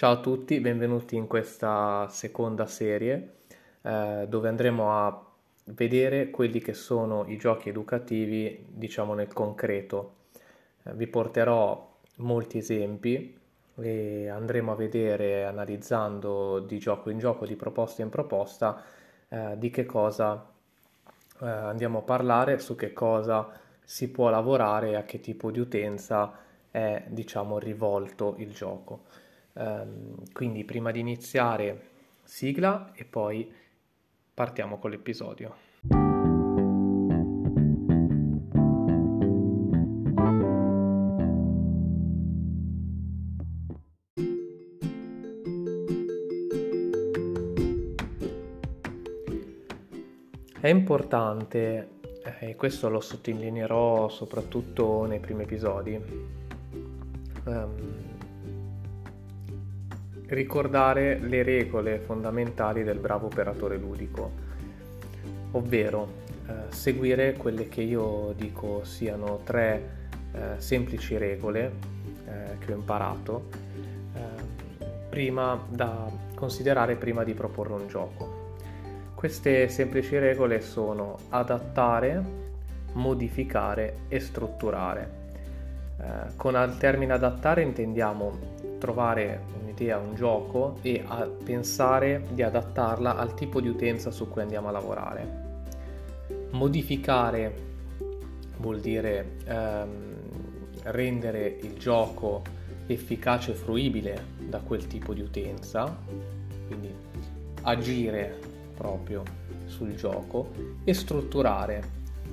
Ciao a tutti, benvenuti in questa seconda serie eh, dove andremo a vedere quelli che sono i giochi educativi, diciamo nel concreto. Eh, vi porterò molti esempi e andremo a vedere, analizzando di gioco in gioco, di proposta in proposta, eh, di che cosa eh, andiamo a parlare, su che cosa si può lavorare e a che tipo di utenza è, diciamo, rivolto il gioco. Um, quindi prima di iniziare sigla e poi partiamo con l'episodio. È importante, e questo lo sottolineerò soprattutto nei primi episodi, um, ricordare le regole fondamentali del bravo operatore ludico, ovvero eh, seguire quelle che io dico siano tre eh, semplici regole eh, che ho imparato eh, prima da considerare prima di proporre un gioco. Queste semplici regole sono adattare, modificare e strutturare. Eh, con il termine adattare intendiamo trovare un'idea, un gioco e a pensare di adattarla al tipo di utenza su cui andiamo a lavorare. Modificare vuol dire ehm, rendere il gioco efficace e fruibile da quel tipo di utenza, quindi agire proprio sul gioco e strutturare,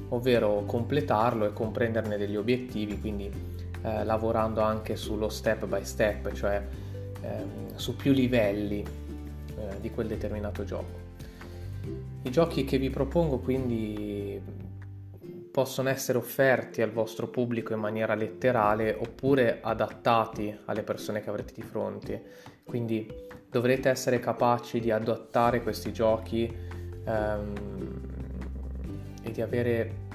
ovvero completarlo e comprenderne degli obiettivi, quindi eh, lavorando anche sullo step by step, cioè ehm, su più livelli eh, di quel determinato gioco. I giochi che vi propongo quindi possono essere offerti al vostro pubblico in maniera letterale oppure adattati alle persone che avrete di fronte. Quindi dovrete essere capaci di adattare questi giochi ehm, e di avere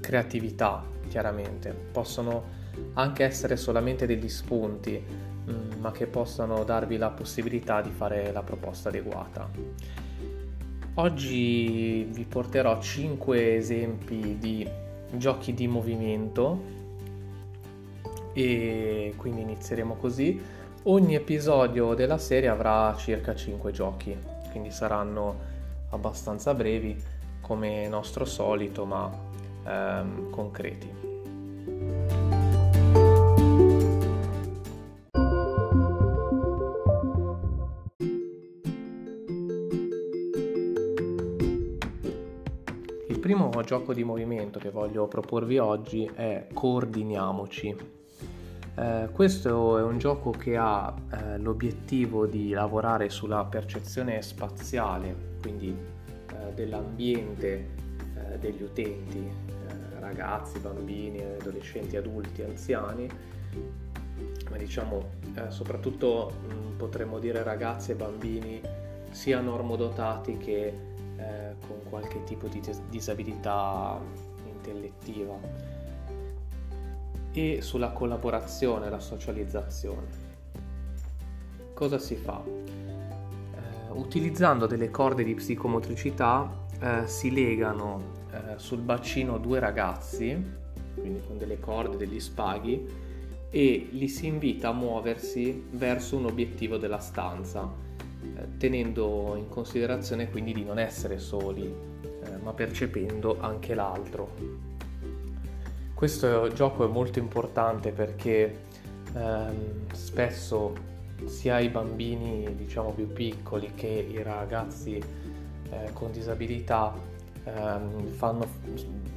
creatività, chiaramente. Possono anche essere solamente degli spunti, mm, ma che possano darvi la possibilità di fare la proposta adeguata. Oggi vi porterò 5 esempi di giochi di movimento e quindi inizieremo così. Ogni episodio della serie avrà circa 5 giochi, quindi saranno abbastanza brevi come nostro solito, ma ehm, concreti. primo gioco di movimento che voglio proporvi oggi è Coordiniamoci. Eh, questo è un gioco che ha eh, l'obiettivo di lavorare sulla percezione spaziale, quindi eh, dell'ambiente eh, degli utenti, ragazzi, bambini, adolescenti, adulti, anziani, ma diciamo eh, soprattutto mh, mm, potremmo dire ragazzi e bambini sia normodotati che eh, con qualche tipo di disabilità intellettiva e sulla collaborazione la socializzazione. Cosa si fa? Eh, utilizzando delle corde di psicomotricità eh, si legano eh, sul bacino due ragazzi, quindi con delle corde, degli spaghi, e li si invita a muoversi verso un obiettivo della stanza eh, tenendo in considerazione quindi di non essere soli, eh, ma percependo anche l'altro. Questo gioco è molto importante perché ehm, spesso sia i bambini diciamo più piccoli che i ragazzi eh, con disabilità ehm, fanno,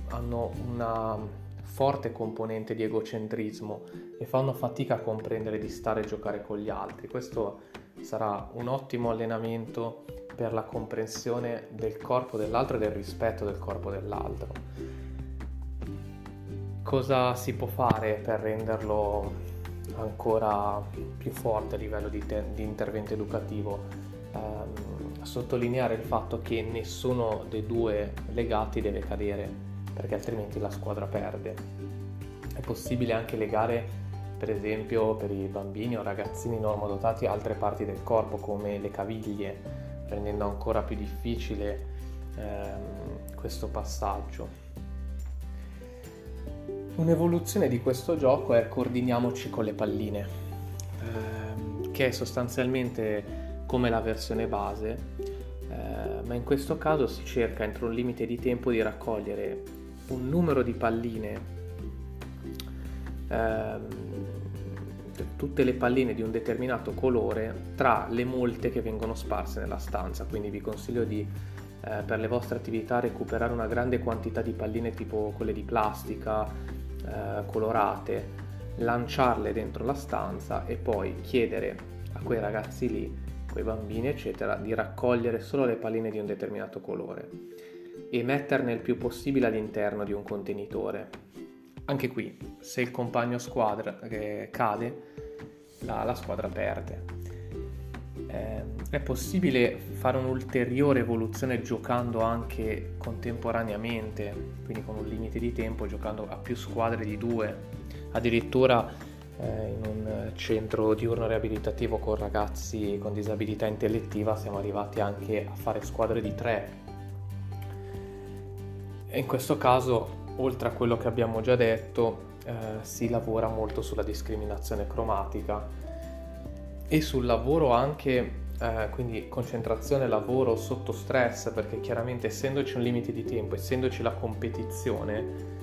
hanno una forte componente di egocentrismo e fanno fatica a comprendere di stare e giocare con gli altri. Questo sarà un ottimo allenamento per la comprensione del corpo dell'altro e del rispetto del corpo dell'altro. Cosa si può fare per renderlo ancora più forte a livello di, te- di intervento educativo? Eh, sottolineare il fatto che nessuno dei due legati deve cadere perché altrimenti la squadra perde. È possibile anche legare per esempio per i bambini o ragazzini normodotati altre parti del corpo come le caviglie, rendendo ancora più difficile ehm, questo passaggio. Un'evoluzione di questo gioco è coordiniamoci con le palline, ehm, che è sostanzialmente come la versione base, eh, ma in questo caso si cerca entro un limite di tempo di raccogliere un numero di palline, ehm, tutte le palline di un determinato colore tra le molte che vengono sparse nella stanza, quindi vi consiglio di eh, per le vostre attività recuperare una grande quantità di palline tipo quelle di plastica, eh, colorate, lanciarle dentro la stanza e poi chiedere a quei ragazzi lì quei bambini eccetera, di raccogliere solo le palline di un determinato colore e metterne il più possibile all'interno di un contenitore. Anche qui, se il compagno squadra eh, cade, la, la, squadra perde. Eh, è possibile fare un'ulteriore evoluzione giocando anche contemporaneamente, quindi con un limite di tempo, giocando a più squadre di due. Addirittura eh, in un centro diurno riabilitativo con ragazzi con disabilità intellettiva siamo arrivati anche a fare squadre di tre. E in questo caso, oltre a quello che abbiamo già detto, eh, si lavora molto sulla discriminazione cromatica e sul lavoro anche eh, quindi concentrazione lavoro sotto stress perché chiaramente essendoci un limite di tempo essendoci la competizione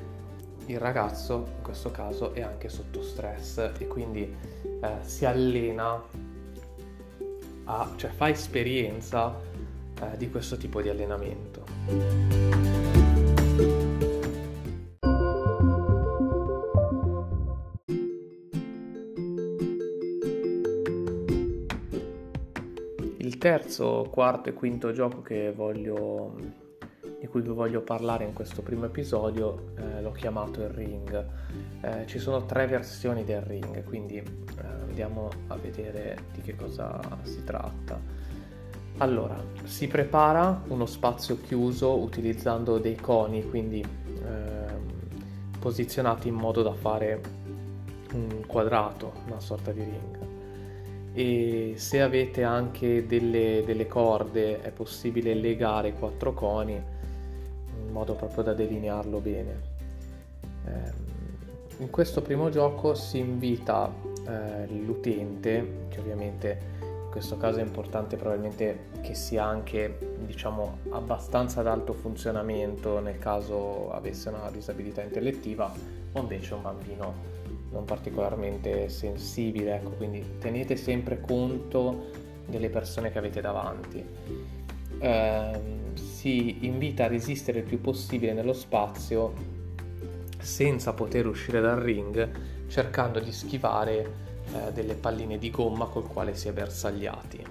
il ragazzo in questo caso è anche sotto stress e quindi eh, si allena a, cioè fa esperienza eh, di questo tipo di allenamento. Il terzo, quarto e quinto gioco che voglio di cui vi voglio parlare in questo primo episodio eh, l'ho chiamato il ring. Eh, ci sono tre versioni del ring, quindi eh, andiamo a vedere di che cosa si tratta. Allora, si prepara uno spazio chiuso utilizzando dei coni, quindi ehm, posizionati in modo da fare un quadrato, una sorta di ring. E se avete anche delle, delle corde è possibile legare quattro coni modo proprio da delinearlo bene. Eh, in questo primo gioco si invita eh, l'utente, che ovviamente in questo caso è importante probabilmente che sia anche diciamo abbastanza ad alto funzionamento nel caso avesse una disabilità intellettiva o invece un bambino non particolarmente sensibile, ecco, quindi tenete sempre conto delle persone che avete davanti. Eh, si invita a resistere il più possibile nello spazio senza poter uscire dal ring, cercando di schivare eh, delle palline di gomma col quale si è bersagliati.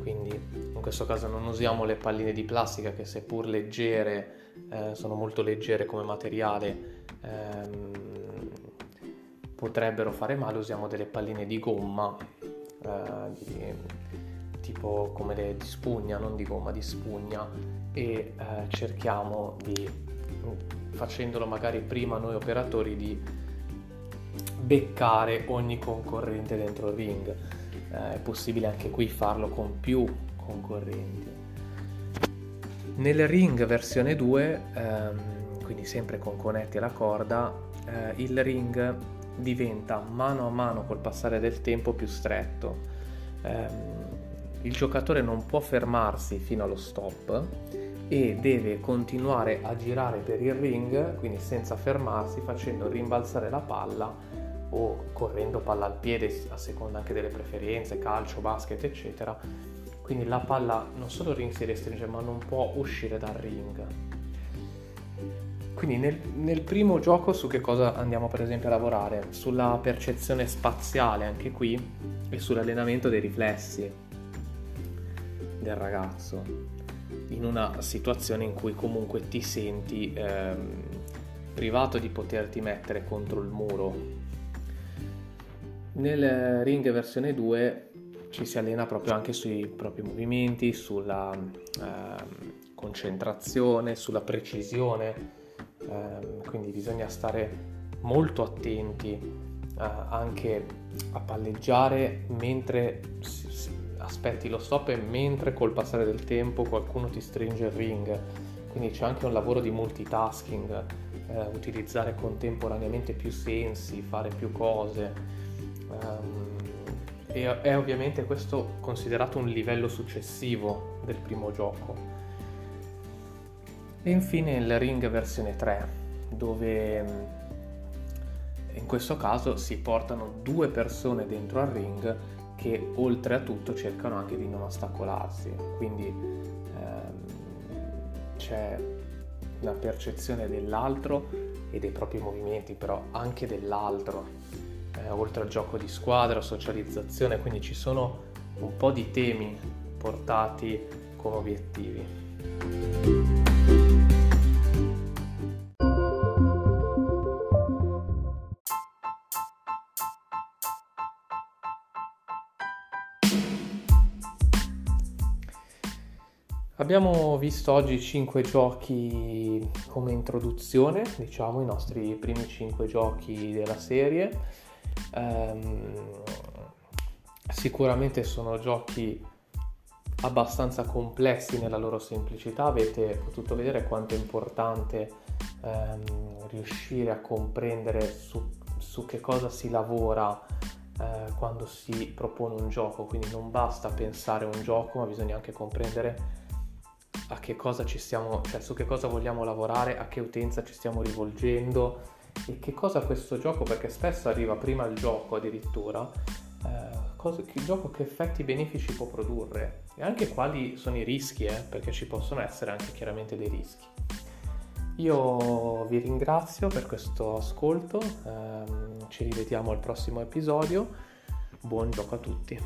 Quindi in questo caso non usiamo le palline di plastica che seppur leggere eh, sono molto leggere come materiale ehm, potrebbero fare male, usiamo delle palline di gomma eh, di, tipo come le di spugna, non di gomma, di spugna e eh, cerchiamo di, facendolo magari prima noi operatori, di beccare ogni concorrente dentro il ring. Eh, è possibile anche qui farlo con più concorrenti. Nel ring versione 2, ehm, quindi sempre con conetti alla corda, eh, il ring diventa mano a mano col passare del tempo più stretto. Eh, il giocatore non può fermarsi fino allo stop e deve continuare a girare per il ring, quindi senza fermarsi, facendo rimbalzare la palla o correndo palla al piede a seconda anche delle preferenze, calcio, basket, eccetera. Quindi la palla non solo si restringe, ma non può uscire dal ring. Quindi nel, nel, primo gioco su che cosa andiamo per esempio a lavorare? Sulla percezione spaziale anche qui e sull'allenamento dei riflessi del ragazzo in una situazione in cui comunque ti senti ehm, privato di poterti mettere contro il muro. Nel ring versione 2 ci si allena proprio anche sui propri movimenti, sulla ehm, concentrazione, sulla precisione, ehm, quindi bisogna stare molto attenti anche a palleggiare mentre aspetti lo stop e mentre col passare del tempo qualcuno ti stringe il ring. Quindi c'è anche un lavoro di multitasking, eh, utilizzare contemporaneamente più sensi, fare più cose. Um, e è ovviamente questo considerato un livello successivo del primo gioco. E infine il ring versione 3, dove in questo caso si portano due persone dentro al ring che oltre a tutto cercano anche di non ostacolarsi, quindi ehm, c'è la percezione dell'altro e dei propri movimenti, però anche dell'altro, eh, oltre al gioco di squadra, socializzazione, quindi ci sono un po' di temi portati come obiettivi. Abbiamo visto oggi 5 giochi come introduzione, diciamo, i nostri primi 5 giochi della serie. Um, sicuramente sono giochi abbastanza complessi nella loro semplicità, avete potuto vedere quanto è importante um, riuscire a comprendere su, su, che cosa si lavora uh, quando si propone un gioco, quindi non basta pensare un gioco, ma bisogna anche comprendere a che cosa ci stiamo, cioè su che cosa vogliamo lavorare, a che utenza ci stiamo rivolgendo e che cosa questo gioco, perché spesso arriva prima il gioco addirittura, eh, cosa, che gioco che effetti benefici può produrre e anche quali sono i rischi, eh, perché ci possono essere anche chiaramente dei rischi. Io vi ringrazio per questo ascolto, ehm, ci rivediamo al prossimo episodio, buon gioco a tutti.